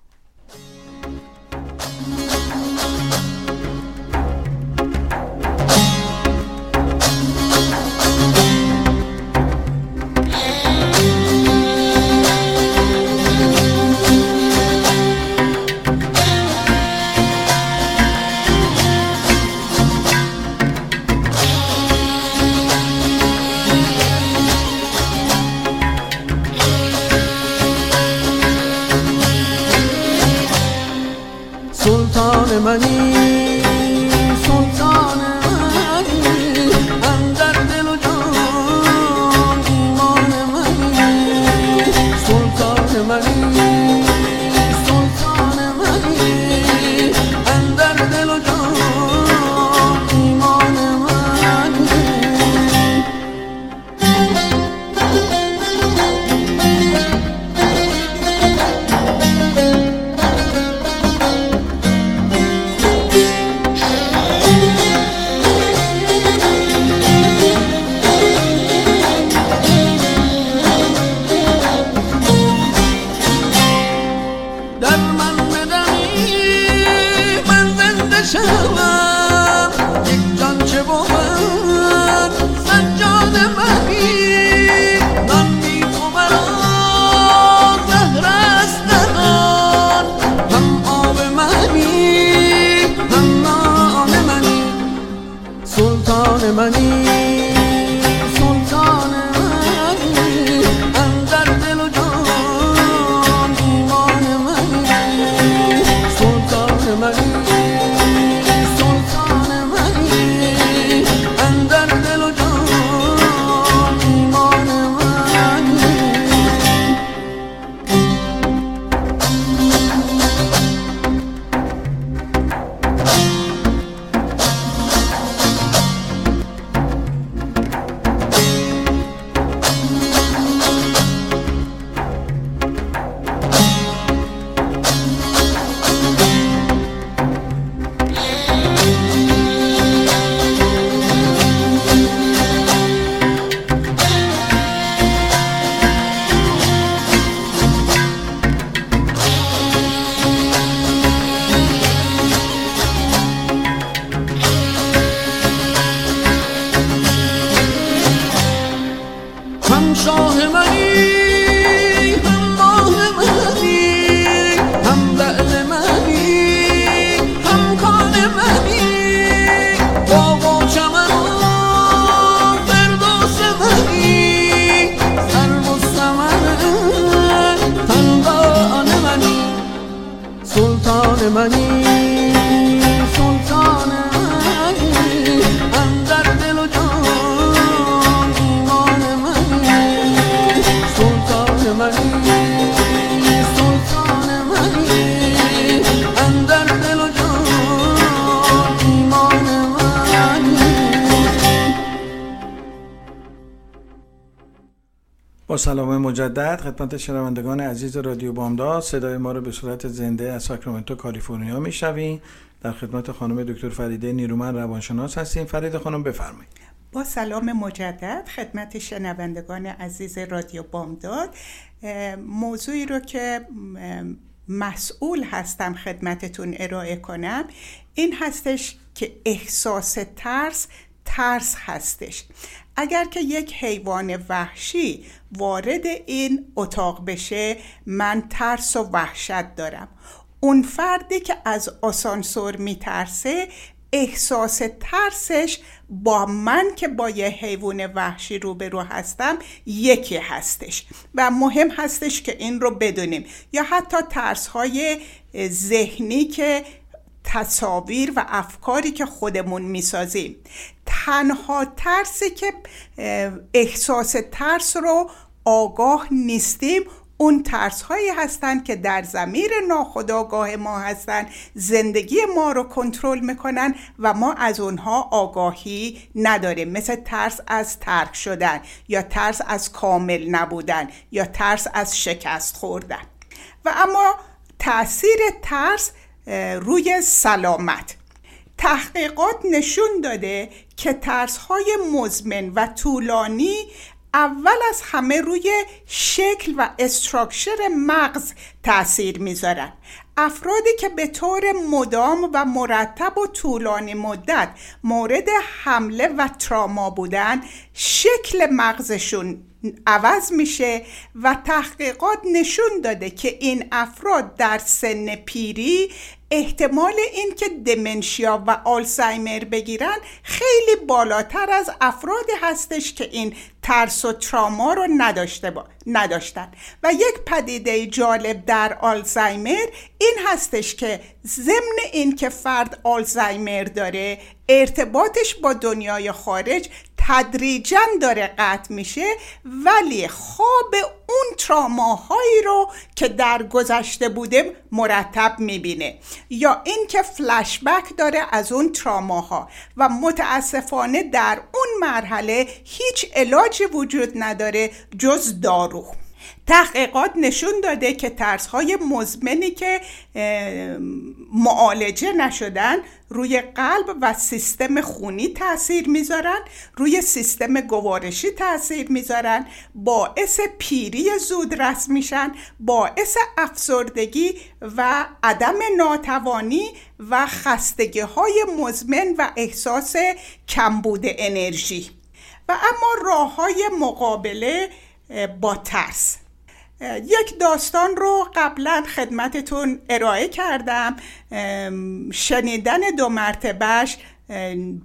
money. سلام مجدد خدمت شنوندگان عزیز رادیو بامداد. صدای ما رو به صورت زنده از ساکرامنتو کالیفرنیا میشنویم در خدمت خانم دکتر فریده نیرومن روانشناس هستیم. فرید خانم بفرمایید. با سلام مجدد خدمت شنوندگان عزیز رادیو بامداد. موضوعی رو که مسئول هستم خدمتتون ارائه کنم این هستش که احساس ترس ترس هستش. اگر که یک حیوان وحشی وارد این اتاق بشه من ترس و وحشت دارم. اون فردی که از آسانسور میترسه احساس ترسش با من که با یه حیوان وحشی روبرو هستم یکی هستش. و مهم هستش که این رو بدونیم. یا حتی ترس های ذهنی که تصاویر و افکاری که خودمون می‌سازیم. تنها ترسی که احساس ترس رو آگاه نیستیم. اون ترس هایی هستند که در زمیر ناخودآگاه ما هستند زندگی ما رو کنترل می‌کنن و ما از اونها آگاهی نداریم. مثل ترس از ترک شدن یا ترس از کامل نبودن یا ترس از شکست خوردن. و اما تاثیر ترس روی سلامت. تحقیقات نشون داده که ترس های مزمن و طولانی اول از همه روی شکل و استراکچر مغز تاثیر می‌ذارن. افرادی که به طور مدام و مرتب و طولانی مدت مورد حمله و تراما بودن شکل مغزشون عوض میشه و تحقیقات نشون داده که این افراد در سن پیری احتمال اینکه دمنشیا و آلزایمر بگیرن خیلی بالاتر از افرادی هستش که این ترس و تراما رو نداشته با... نداشتن. و یک پدیده جالب در آلزایمر این هستش که ضمن این که فرد آلزایمر داره ارتباطش با دنیای خارج تدریجا داره قطع میشه ولی خواب اون تراماهایی رو که در گذشته بوده مرتب می‌بینه. یا اینکه فلشبک داره از اون تراماها. و متاسفانه در اون مرحله هیچ علاجی وجود نداره جز دارو. تحقیقات نشون داده که ترس های مزمنی که معالجه نشدن روی قلب و سیستم خونی تاثیر می‌ذارن روی سیستم گوارشی تاثیر می‌ذارن باعث پیری زودرس میشن باعث افسردگی و عدم ناتوانی و خستگی های مزمن و احساس کمبود انرژی. اما راه های مقابله با ترس. یک داستان رو قبلا خدمتتون ارائه کردم. شنیدن دو مرتبهش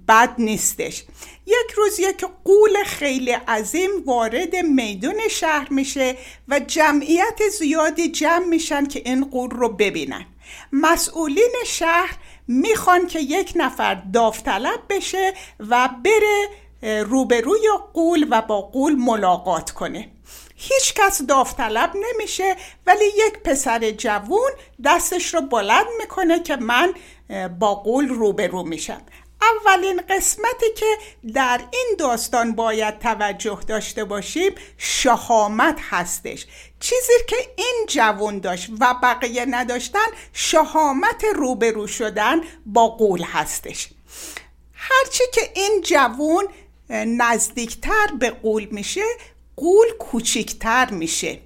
بد نیستش. یک روز یک قول خیلی عظیم وارد میدون شهر میشه و جمعیت زیادی جمع میشن که این قول رو ببینن. مسئولین شهر می‌خوان که یک نفر داوطلب بشه و بره روبروی قول و با قول ملاقات کنه. هیچ کس داوطلب نمیشه ولی یک پسر جوون دستش رو بلند می‌کنه که من با قول روبرو میشم. اولین قسمتی که در این داستان باید توجه داشته باشیم شهامت هستش. چیزی که این جوون داشت و بقیه نداشتن شهامت روبرو شدن با قول هستش. هرچی که این جوون نزدیکتر به قول میشه قول کوچیکتر میشه.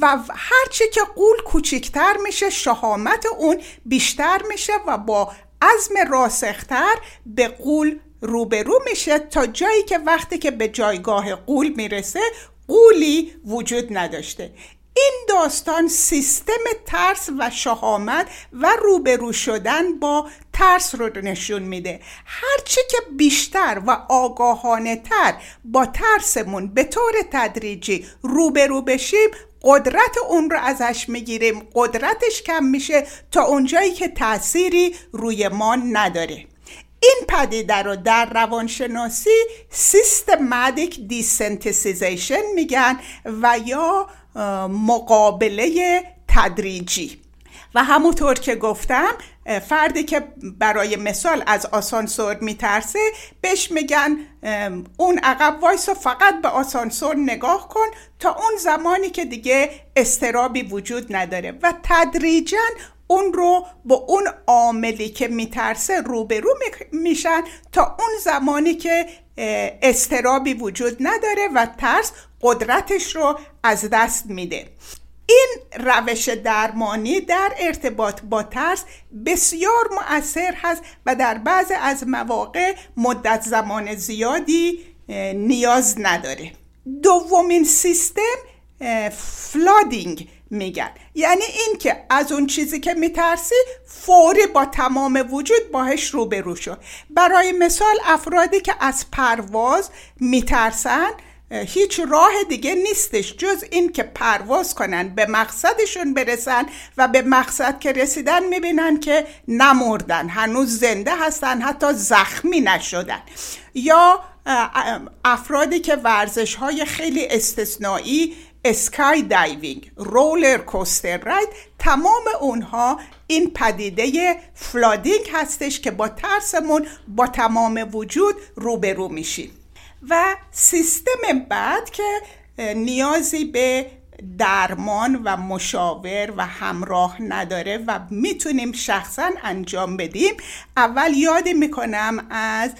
و هرچی که قول کوچیکتر میشه شهامت اون بیشتر میشه و با عزم راسختر به قول روبرو میشه. تا جایی که وقتی که به جایگاه قول می‌رسه قولی وجود نداشته. این داستان سیستم ترس و شهامت و روبرو شدن با ترس رو نشون میده. هرچی که بیشتر و آگاهانه تر با ترسمون به طور تدریجی روبرو بشیم قدرت اون رو ازش می‌گیریم. قدرتش کم میشه تا اونجایی که تأثیری روی ما نداره. این پدیده رو در روانشناسی systematic desensitization میگن و یا مقابله تدریجی. و همونطور که گفتم فردی که برای مثال از آسانسور میترسه بهش میگن اون عقب وایس فقط به آسانسور نگاه کن تا اون زمانی که دیگه استرابی وجود نداره. و تدریجا اون رو با اون عاملی که میترسه روبرو میشن تا اون زمانی که استرابی وجود نداره و ترس قدرتش رو از دست میده. این روش درمانی در ارتباط با ترس بسیار مؤثر هست و در بعض از مواقع مدت زمان زیادی نیاز نداره. دومین سیستم flooding میگن. یعنی این که از اون چیزی که میترسی فوری با تمام وجود باهش روبرو شو. برای مثال افرادی که از پرواز میترسن هیچ راه دیگه نیستش جز این که پرواز کنن به مقصدشون برسن و به مقصد که رسیدن می‌بینن که نمردن هنوز زنده هستن حتی زخمی نشدن. یا افرادی که ورزش های خیلی استثنایی skydiving roller coaster ride تمام اونها این پدیده flooding هستش که با ترسمون با تمام وجود روبرو میشیم. و سیستم بعد که نیازی به درمان و مشاور و همراه نداره و می‌تونیم شخصا انجام بدیم اول یاد می‌کنم از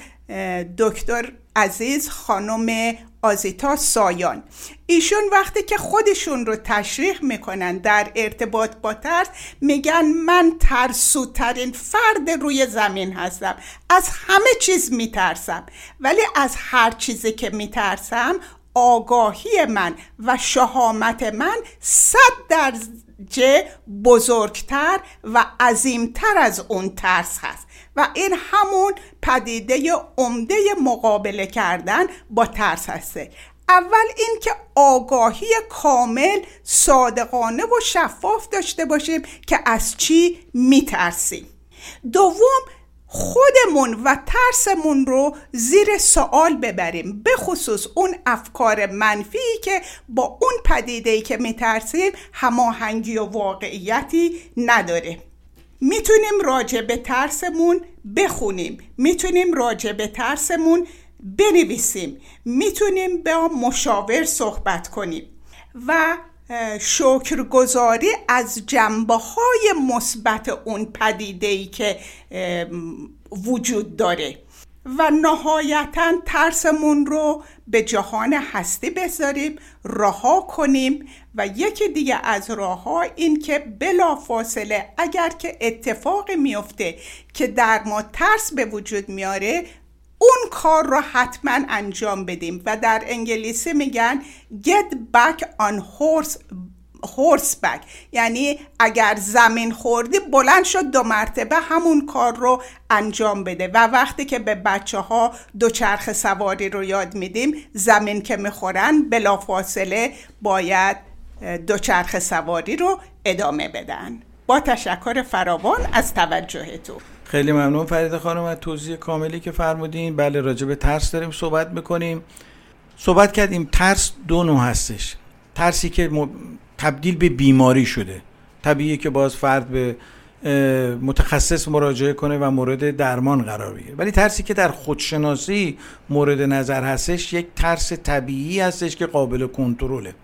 دکتر عزیز خانم آزیتا سایان. ایشون وقتی که خودشون رو تشریح می‌کنن در ارتباط با ترس میگن من ترسوترین فرد روی زمین هستم. از همه چیز میترسم. ولی از هر چیزی که میترسم آگاهی من و شهامت من صد درجه بزرگتر و عظیمتر از اون ترس هست. و این همون پدیده عمده مقابله کردن با ترس هسته. اول اینکه آگاهی کامل صادقانه و شفاف داشته باشیم که از چی میترسیم. دوم خودمون و ترسمون رو زیر سوال ببریم به خصوص اون افکار منفی که با اون پدیده که میترسیم هماهنگی و واقعیتی نداره می‌تونیم راجع به ترسمون بخونیم. می‌تونیم راجع به ترسمون بنویسیم. می‌تونیم با مشاور صحبت کنیم. و شکرگزاری از جنبه های مثبت اون پدیده ای که وجود داره. و نهایتا ترسمون رو به جهان هستی بذاریم رها کنیم و یکی دیگه از راه ها این که بلا فاصله اگر که اتفاقی میفته که در ما ترس به وجود میاره اون کار رو حتما انجام بدیم. و در انگلیسی میگن get back on horse هورس بک یعنی اگر زمین خوردی بلند شد دو مرتبه همون کار رو انجام بده. و وقتی که به بچه ها دوچرخ سواری رو یاد میدیم زمین که می‌خورن بلافاصله باید دوچرخ سواری رو ادامه بدن. با تشکر فراوان از توجهتون. خیلی ممنون فرید خانم از توضیح کاملی که فرمودین. بله راجع به ترس داریم صحبت می‌کنیم. صحبت کردیم ترس دو نوع هستش. ترسی که تبدیل به بیماری شده. طبیعیه که باز فرد به متخصص مراجعه کنه و مورد درمان قرار بگیره. ولی ترسی که در خودشناسی مورد نظر هستش یک ترس طبیعی هستش که قابل کنترله.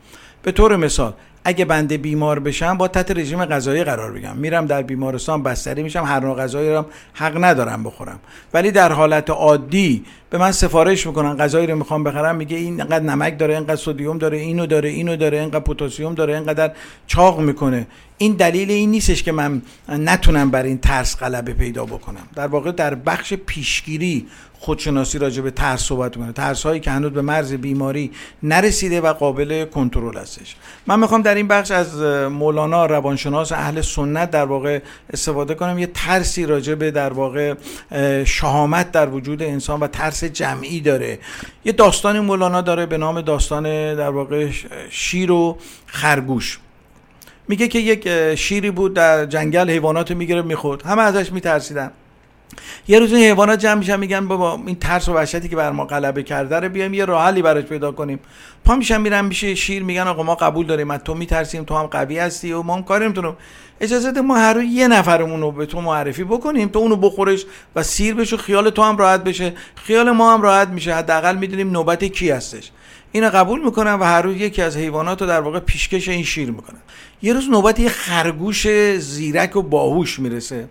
به طور مثال اگه بنده بیمار بشم با تحت رژیم غذایی قرار بگم میرم در بیمارستان بستری میشم هر نوع غذایی رو حق ندارم بخورم. ولی در حالت عادی به من سفارش می‌کنن غذایی رو می‌خوام بخرم میگه این اینقدر نمک داره اینقدر سدیم داره اینو داره اینو داره اینقدر پتاسیم داره اینقدر چاق می‌کنه. این دلیل این نیستش که من نتونم بر این ترس غلبه پیدا بکنم. در واقع در بخش پیشگیری خودشناسی راجع به ترس صحبت می‌کنه. ترس هایی که هنوز به مرز بیماری نرسیده و قابل کنترل هستش. من می‌خوام در این بخش از مولانا روانشناس اهل سنت در واقع استفاده کنم. یه ترسی راجع به در واقع شهامت در وجود انسان و ترس جمعی داره. یه داستانی مولانا داره به نام داستان در واقع شیر و خرگوش. میگه که یک شیری بود در جنگل حیوانات می‌گیره می‌خورد. همه ازش میترسیدن. یه روز این حیوانات جمع میشن میگن بابا این ترس و وحشتی که بر ما غلبه کرده رو بیایم یه راه حلی براش پیدا کنیم. پا میشن میرن میشه شیر میگن آقا ما قبول داریم از تو میترسیم تو هم قوی هستی و ما هم کاری نمی‌تونیم اجازه ده ما هر یه نفرمون رو به تو معرفی بکنیم تو اونو بخورش و سیر بشه خیال تو هم راحت بشه. خیال ما هم راحت میشه. حداقل می‌دونیم نوبت کی هستش. اینو قبول می‌کنن و هر روز یکی از حیوانات رو در واقع پیشکش این شیر می‌کنن یه روز نوبت یه خرگوش زیرک و باهوش می‌رسه.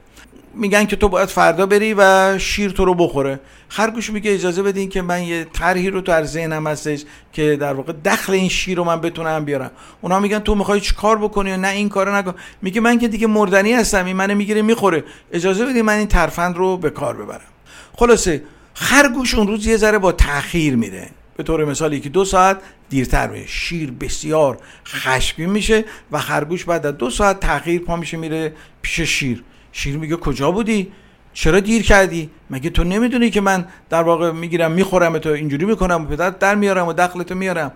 میگن که تو باید فردا بری و شیر تو رو بخوره. خرگوش میگه اجازه بدین که من یه طرحی رو در ذهنم هستش که در واقع دخل این شیر رو من بتونم بیارم. اونا میگن تو می‌خوای چی کار بکنی یا نه این کارو نکن. میگه من که دیگه مردنی هستم این منو می‌گیره می‌خوره. اجازه بدین من این ترفند رو به کار ببرم. خلاصه خرگوش اون روز یه ذره با تاخیر میره. به طور مثال یکی دو ساعت دیرتر میره. شیر بسیار خشمگین میشه و خرگوش بعد از دو ساعت تاخیر پا میشه میره پیش شیر. شیر میگه کجا بودی؟ چرا دیر کردی؟ مگه تو نمی‌دونی که من در واقع می‌گیرم می‌خورم تو اینجوری می‌کنم و پدر در میارم و دخلتو میارم؟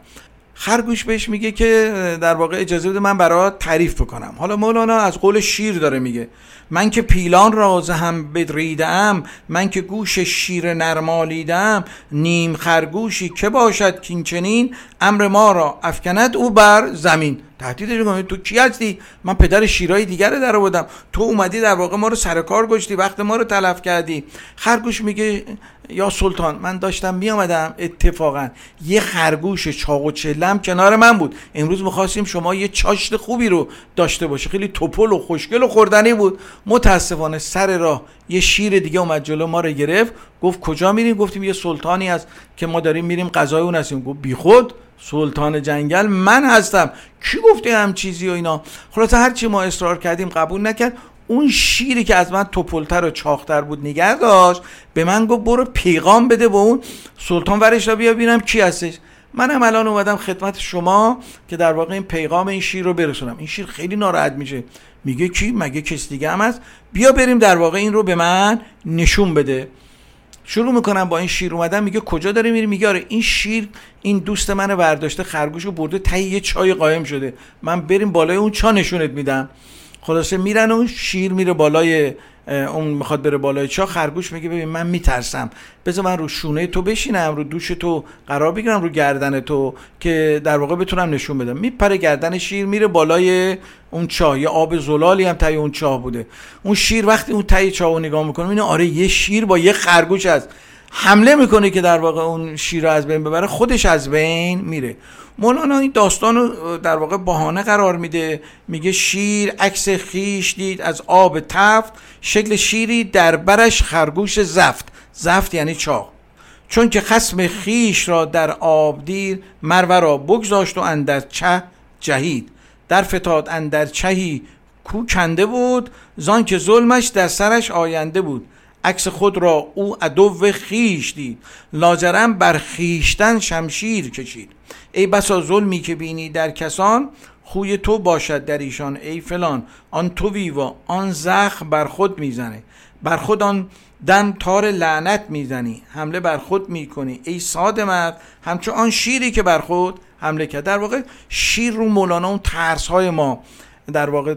خرگوش بهش میگه که در واقع اجازه بده من برات تعریف بکنم. حالا مولانا از قول شیر داره میگه. من که پیلان راز هم بدریدم من که گوش شیر نرمالیدم نیم خرگوشی که باشد کینچنین امر ما را افکند او بر زمین. تهدیدش می‌کنه تو کی هستی؟ من پدر شیرای دیگر رو در تو اومدی در واقع ما رو سر کار گشتی وقت ما رو تلف کردی. خرگوش میگه یا سلطان من داشتم میامدم اتفاقا. یه خرگوش چاق و چلم کنار من بود. امروز می‌خواستیم شما یه چاشت خوبی رو داشته باشه خیلی توپل و خوشگل و خوردنی بود. متاسفانه سر راه یه شیر دیگه اومد جلو ما رو گرفت. گفت کجا میریم؟ گفتیم یه سلطانی هست که ما داریم میریم غذای اون هستیم. گفت بیخود سلطان جنگل من هستم. کی گفته هم چیزی و اینا؟ خلاصه هرچی ما اصرار کردیم قبول نکرد. اون شیری که از من توپلتر و چاختر بود نگر داشت به من گفت برو پیغام بده به اون سلطان ورش را بیا بینم کی هستش. منم الان اومدم خدمت شما که در واقع این پیغام این شیر رو برسونم. این شیر خیلی ناراحت میشه. میگه کی مگه کس دیگه هم هست؟ بیا بریم در واقع این رو به من نشون بده. شروع می‌کنم با این شیر اومدن. میگه کجا داره میری؟ میگه آره این شیر این دوست من برداشته خرگوش رو برده ته یه چای قایم شده. من بریم بالای اون چا نشونت میدم. خلاصه میرن اون شیر میره بالای اون می‌خواد بره بالای چا خرگوش میگه ببین من میترسم. بذار من رو شونه تو بشینم رو دوش تو قرار بگیرم رو گردن تو که در واقع بتونم نشون بدم. میپره گردن شیر میره بالای اون چاه. یه آب زلالی هم تای اون چاه بوده. اون شیر وقتی اون تای چاه رو نگاه می‌کنه اینه آره یه شیر با یه خرگوش هست. حمله می‌کنه که در واقع اون شیر رو از بین ببره خودش از بین میره. مولانا این داستان رو در واقع بهانه قرار میده. میگه شیر عکس خیش دید از آب تفت شکل شیری در برش خرگوش زفت. زفت یعنی چاق. چون که خسم خیش را در آب دیر مرور را بگذاشت و اندر چه جهید. در فتاد اندر چهی کو کنده بود زان که ظلمش در سرش آینده بود. عکس خود را او عدو خیش دید. لاجرم بر خیشتن شمشیر کشید. ای بسا ظلمی که بینی در کسان خوی تو باشد در ایشان ای فلان. آن تو ویوا آن زخم بر خود می‌زنه. بر خود آن دم تار لعنت می‌زنی. حمله بر خود می‌کنی. ای ساده مرد همچون آن شیری که بر خود حمله کرد. در واقع شیر رو مولانا اون ترس های ما در واقع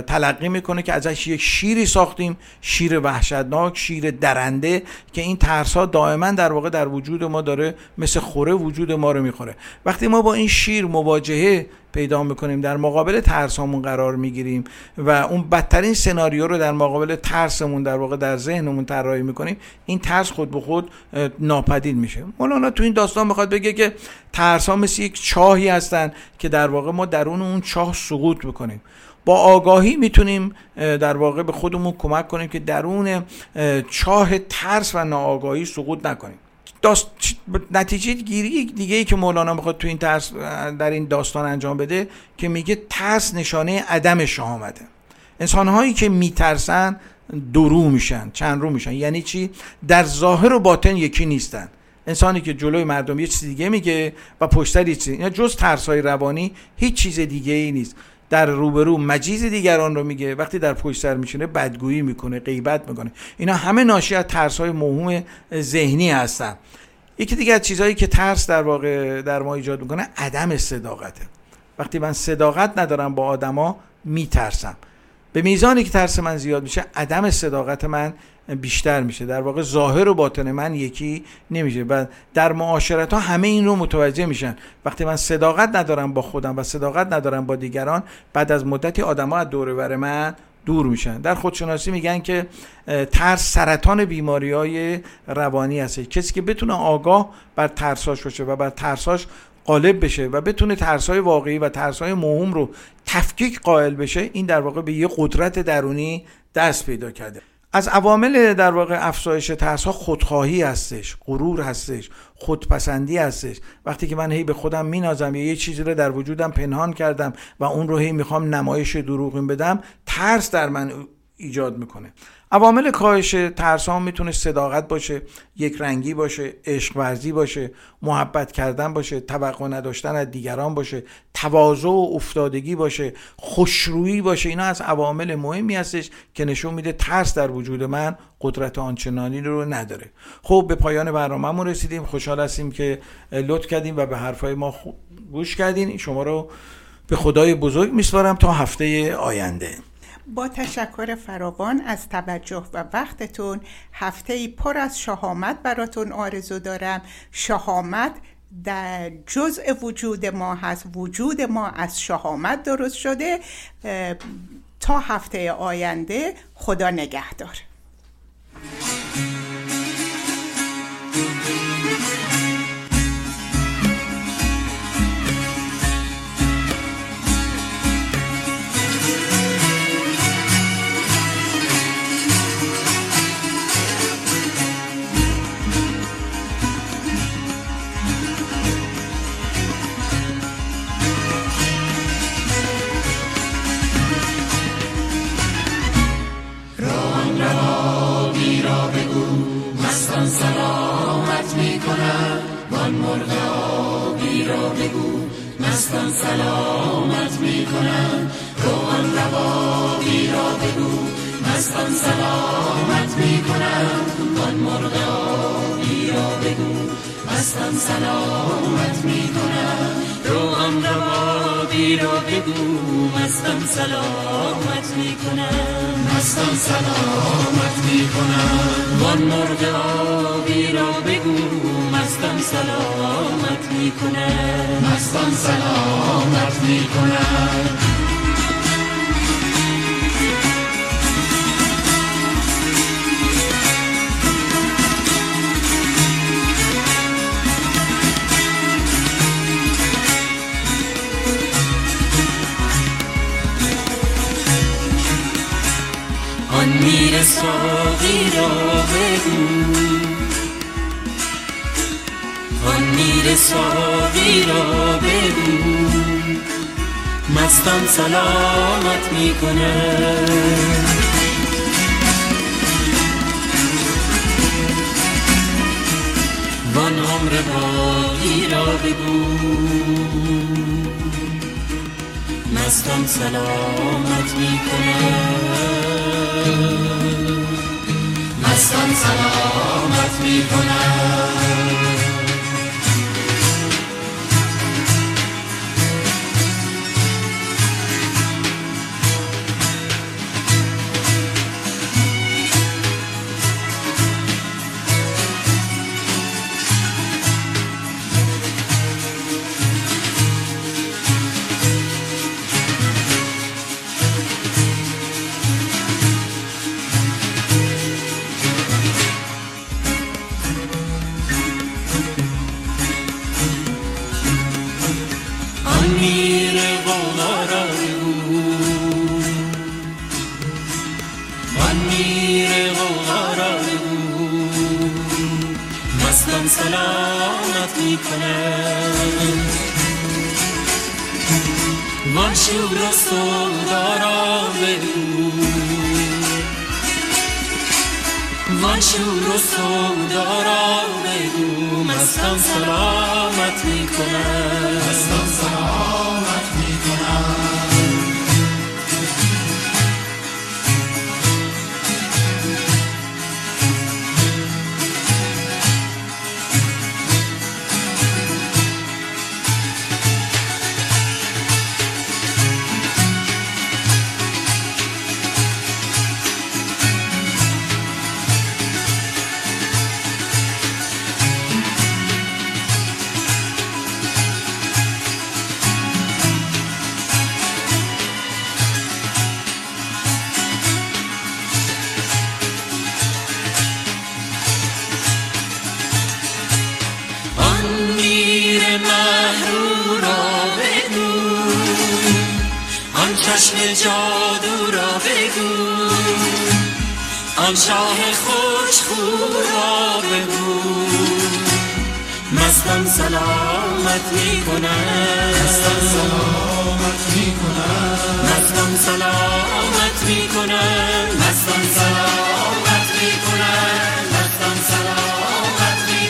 تلقی می‌کنه که ازش یک شیری ساختیم شیر وحشتناک شیر درنده که این ترس ها دائما در واقع در وجود ما داره مثل خوره وجود ما رو می‌خوره. وقتی ما با این شیر مواجهه پیدا می‌کنیم. در مقابل ترسامون قرار می‌گیریم و اون بدترین سناریو رو در مقابل ترسمون در واقع در ذهنمون طراحی می‌کنیم. این ترس خود به خود ناپدید میشه. مولانا تو این داستان می‌خواد بگه که ترس ها مثل یک چاهی هستن که در واقع ما درون اون چاه سقوط می‌کنیم. با آگاهی می‌تونیم در واقع به خودمون کمک کنیم که درون چاه ترس و ناآگاهی سقوط نکنیم. داست... نتیجه گیری دیگه ای که مولانا می‌خواد تو این ترس در این داستان انجام بده که میگه ترس نشانه عدم شهامته. انسان هایی که میترسن درو میشن چند رو میشن. یعنی چی؟ در ظاهر و باطن یکی نیستن. انسانی که جلوی مردم یه چیز دیگه میگه و پشتر یه چیز جز ترس های روانی هیچ چیز دیگه ای نیست. در روبرو مجیز دیگران رو میگه. وقتی در پشت سر میشینه بدگویی می‌کنه غیبت می‌کنه. اینا همه ناشی از ترس های موهوم ذهنی هستن. یکی دیگه از چیزهایی که ترس در واقع در ما ایجاد می‌کنه عدم صداقته. وقتی من صداقت ندارم با آدما میترسم. به میزانی که ترس من زیاد میشه عدم صداقت من بیشتر میشه. در واقع ظاهر و باطن من یکی نمیشه. و در معاشرت ها همه این رو متوجه میشن. وقتی من صداقت ندارم با خودم و صداقت ندارم با دیگران بعد از مدتی آدما از دور من دور میشن. در خودشناسی میگن که ترس سرطان بیماری های روانی هست. کسی که بتونه آگاه بر ترساش باشه و بر ترساش غالب بشه و بتونه ترسای واقعی و ترسای موهوم رو تفکیک قائل بشه این در واقع به یه قدرت درونی دست پیدا کرده. از عوامل در واقع افزایش ترس ها خودخواهی هستش غرور هستش خودپسندی هستش. وقتی که من هی به خودم مینازم یا یه چیزی رو در وجودم پنهان کردم و اون رو هی می‌خوام نمایش دروغین بدم ترس در من ایجاد می‌کنه. عوامل کاهش ترس ها می‌تونه صداقت باشه یک رنگی باشه عشق ورزی باشه محبت کردن باشه توقع نداشتن از دیگران باشه تواضع و افتادگی باشه خوشرویی باشه. اینا از عوامل مهمی هستش که نشون میده ترس در وجود من قدرت آنچنانی رو نداره. خب به پایان برنامهمون رسیدیم. خوشحال هستیم که لطف کردیم و به حرفای ما گوش کردین. شما رو به خدای بزرگ میسپارم تا هفته آینده. با تشکر فراوان از توجه و وقتتون هفته پر از شهامت براتون آرزو دارم. شهامت در جزء وجود ما هست. وجود ما از شهامت درست شده. تا هفته آینده خدا نگهدار. مستان سلامت می کنن روان ربابی را بگو. مستان سلامت می کنن آن مرغ آبی را بگو. مستان سلامت می کنن روان ربابی را بگو. مستان سلامت می کنن مستان سلامت می کنن وان مرغ آبی را بگو. مستان سلامت می‌کنه مستان سلامت می‌کنه آن میر ساقی را بگو. آن میر ساقی را بگو. مستان سلامت می‌کنه وان عمر باقی را بگو. مستان سلامت می‌کنم مستان سلامت می‌کنم. آن مستم سلامت می‌کنم. وان شور و سودارا بگو. وان شور و سودارا بگو. مستم سلامت می‌کنم. مستم سلامت چشم جادو را بگو. آن شاه خوشخو را بگو. مستم سلامت می کنم مستم سلامت می کنم مستم سلامت می کنم مستم سلامت می کنم مستم سلامت می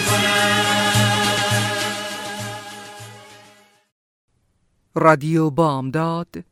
رادیو بامداد